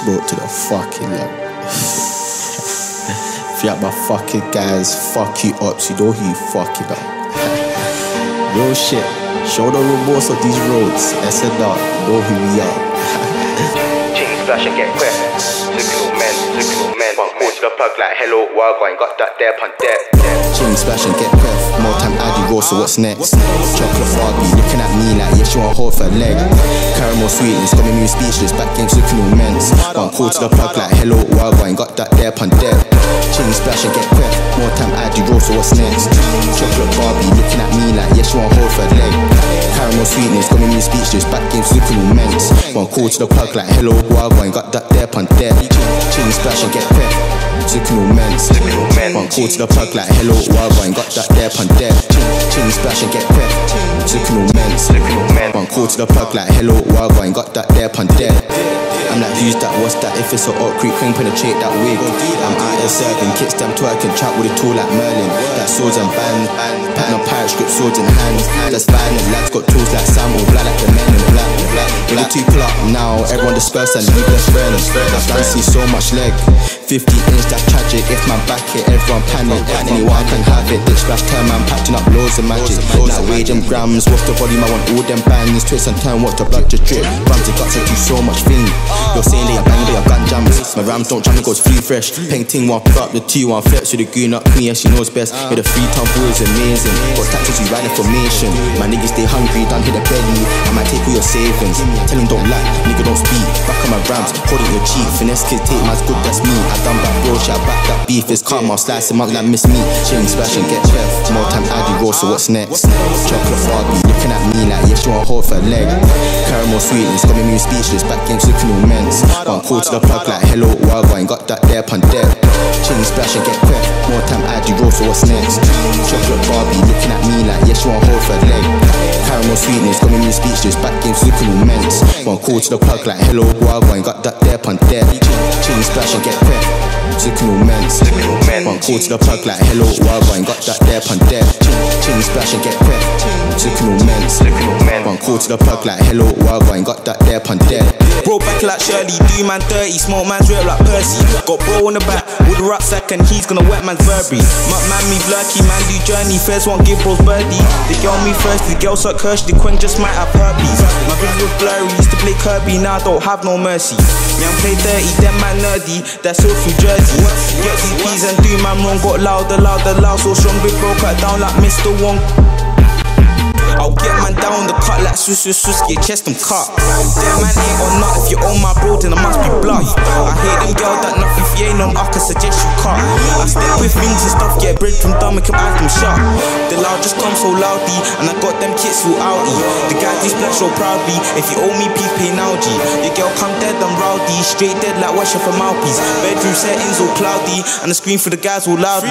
Spoke to the fucking young. if you my fucking guys, fuck you up, so you know who you fucking up. Real shit. Show the remorse of these roads. SNR, know who we are. Chain splash and get quick. Signal men, signal men. One call to the plug like hello, Wagwan, got that there pun deck. Chain splash and get roll, so what's next? Chocolate Barbie looking at me like, yeah, she want hold for a leg. Caramel sweetness, got me move speechless, back games looking men's. One call to the plug like hello, Wagwan, got that there pun deck. Chain splash and get quick. More time Addy roll, so what's next? Chocolate Barbie looking at me like, yeah, she want hold for a leg. Caramel sweetness, got me speechless, back games looking men's. One call to the plug like hello, Wagwan, got that there pun deck. Chain splash and get quick. Looking all men's. One call to the plug like hello, Wagwan, got that there pun deck. Chain splash and get quick. Looking all men's. One call to the plug like hello, Wagwan, got that there pun deck. I'm like, who's that? What's that? If it's a Oak Creek, cream penetrate that wig. I'm out here serving, kids them twerking, chat with a tool like Merlin. That swords and bands, on pirate script, swords in hands. That's violent, lads got tools like Sam or black like the men in black. The two plot now, everyone disperse and leave their friends. I've see so much leg. 50 inch, that's tragic. If my back hit, everyone panic. Anyone can have it. Ditch splash, turn man, patching up loads of magic. Like wage and grams, what's the volume? I want all them bands. Twist and turn, watch the blood just drip. Rams it guts, I do so much thing. You're saying that rams don't it goes free fresh. Painting one pick up, the two one flex with the goon up me, yeah, she knows best. Yeah, the free ton boys amazing. Got tactics, we ride information. My niggas stay hungry, don't hit the belly. I might take all your savings. Tell him don't lie, nigga don't speak. Back on my rams, holding your cheek. Finesse kids take my good, that's me. I done back bro, I back that beef. It's calm, I'll slice him up like miss me. Chain splash and get chef. More time Addy roll, so what's next? Chocolate Barbie looking at me like, yeah, she want hold for a leg. Caramel sweetness, got me speechless. Back games looking men's. One call to the plug like hello, Wagwan, got that there pun deck. Chain splash and get quick. More time I do roll, so what's next? Chocolate Barbie looking at me like, yeah, she want hold for a leg. Caramel sweetness, got me speechless. Back games looking men's. One call to the plug like hello, Wagwan, got that there pun deck. Chain splash and get quick. Looking men's. One call to the plug like hello, Wagwan, got that there pun deck. Chain splash and get quick. Looking all men's. One call to the plug like hello, Wagwan, got that there pun deck. Bro back like Shirley, do man dirty, smoke man's rip like Percy. Got bro on the back with a rucksack and he's gonna wet man's Burberry. My man me lurky, man do journey, first one give bros birdie. The girl me first, the girl suck Kirsch, the queen just might have herpes. My was blurry, used to play Kirby, now I don't have no mercy. Young play 30, them man nerdy, that's all through Jersey. Get these and do man wrong, got louder, louder, loud, so strong, big bro cut down like Mr. Wong. I'll get man down the cut like Swiss, get chest them cut. Damn man ain't on nut, if you own my bro, then I must be blood. I hate them girl that nuff, if you ain't on, I can suggest you cut. I stick with things and stuff, get bread from dumb and keep them shut. The loud just come so loudly, and I got them kits all outy. The guy do splash so proudly, if you owe me, please pay G. Your girl come dead, I'm rowdy, straight dead like washing for mouthpiece. Bedroom settings all cloudy, and the screen for the guys all loudly.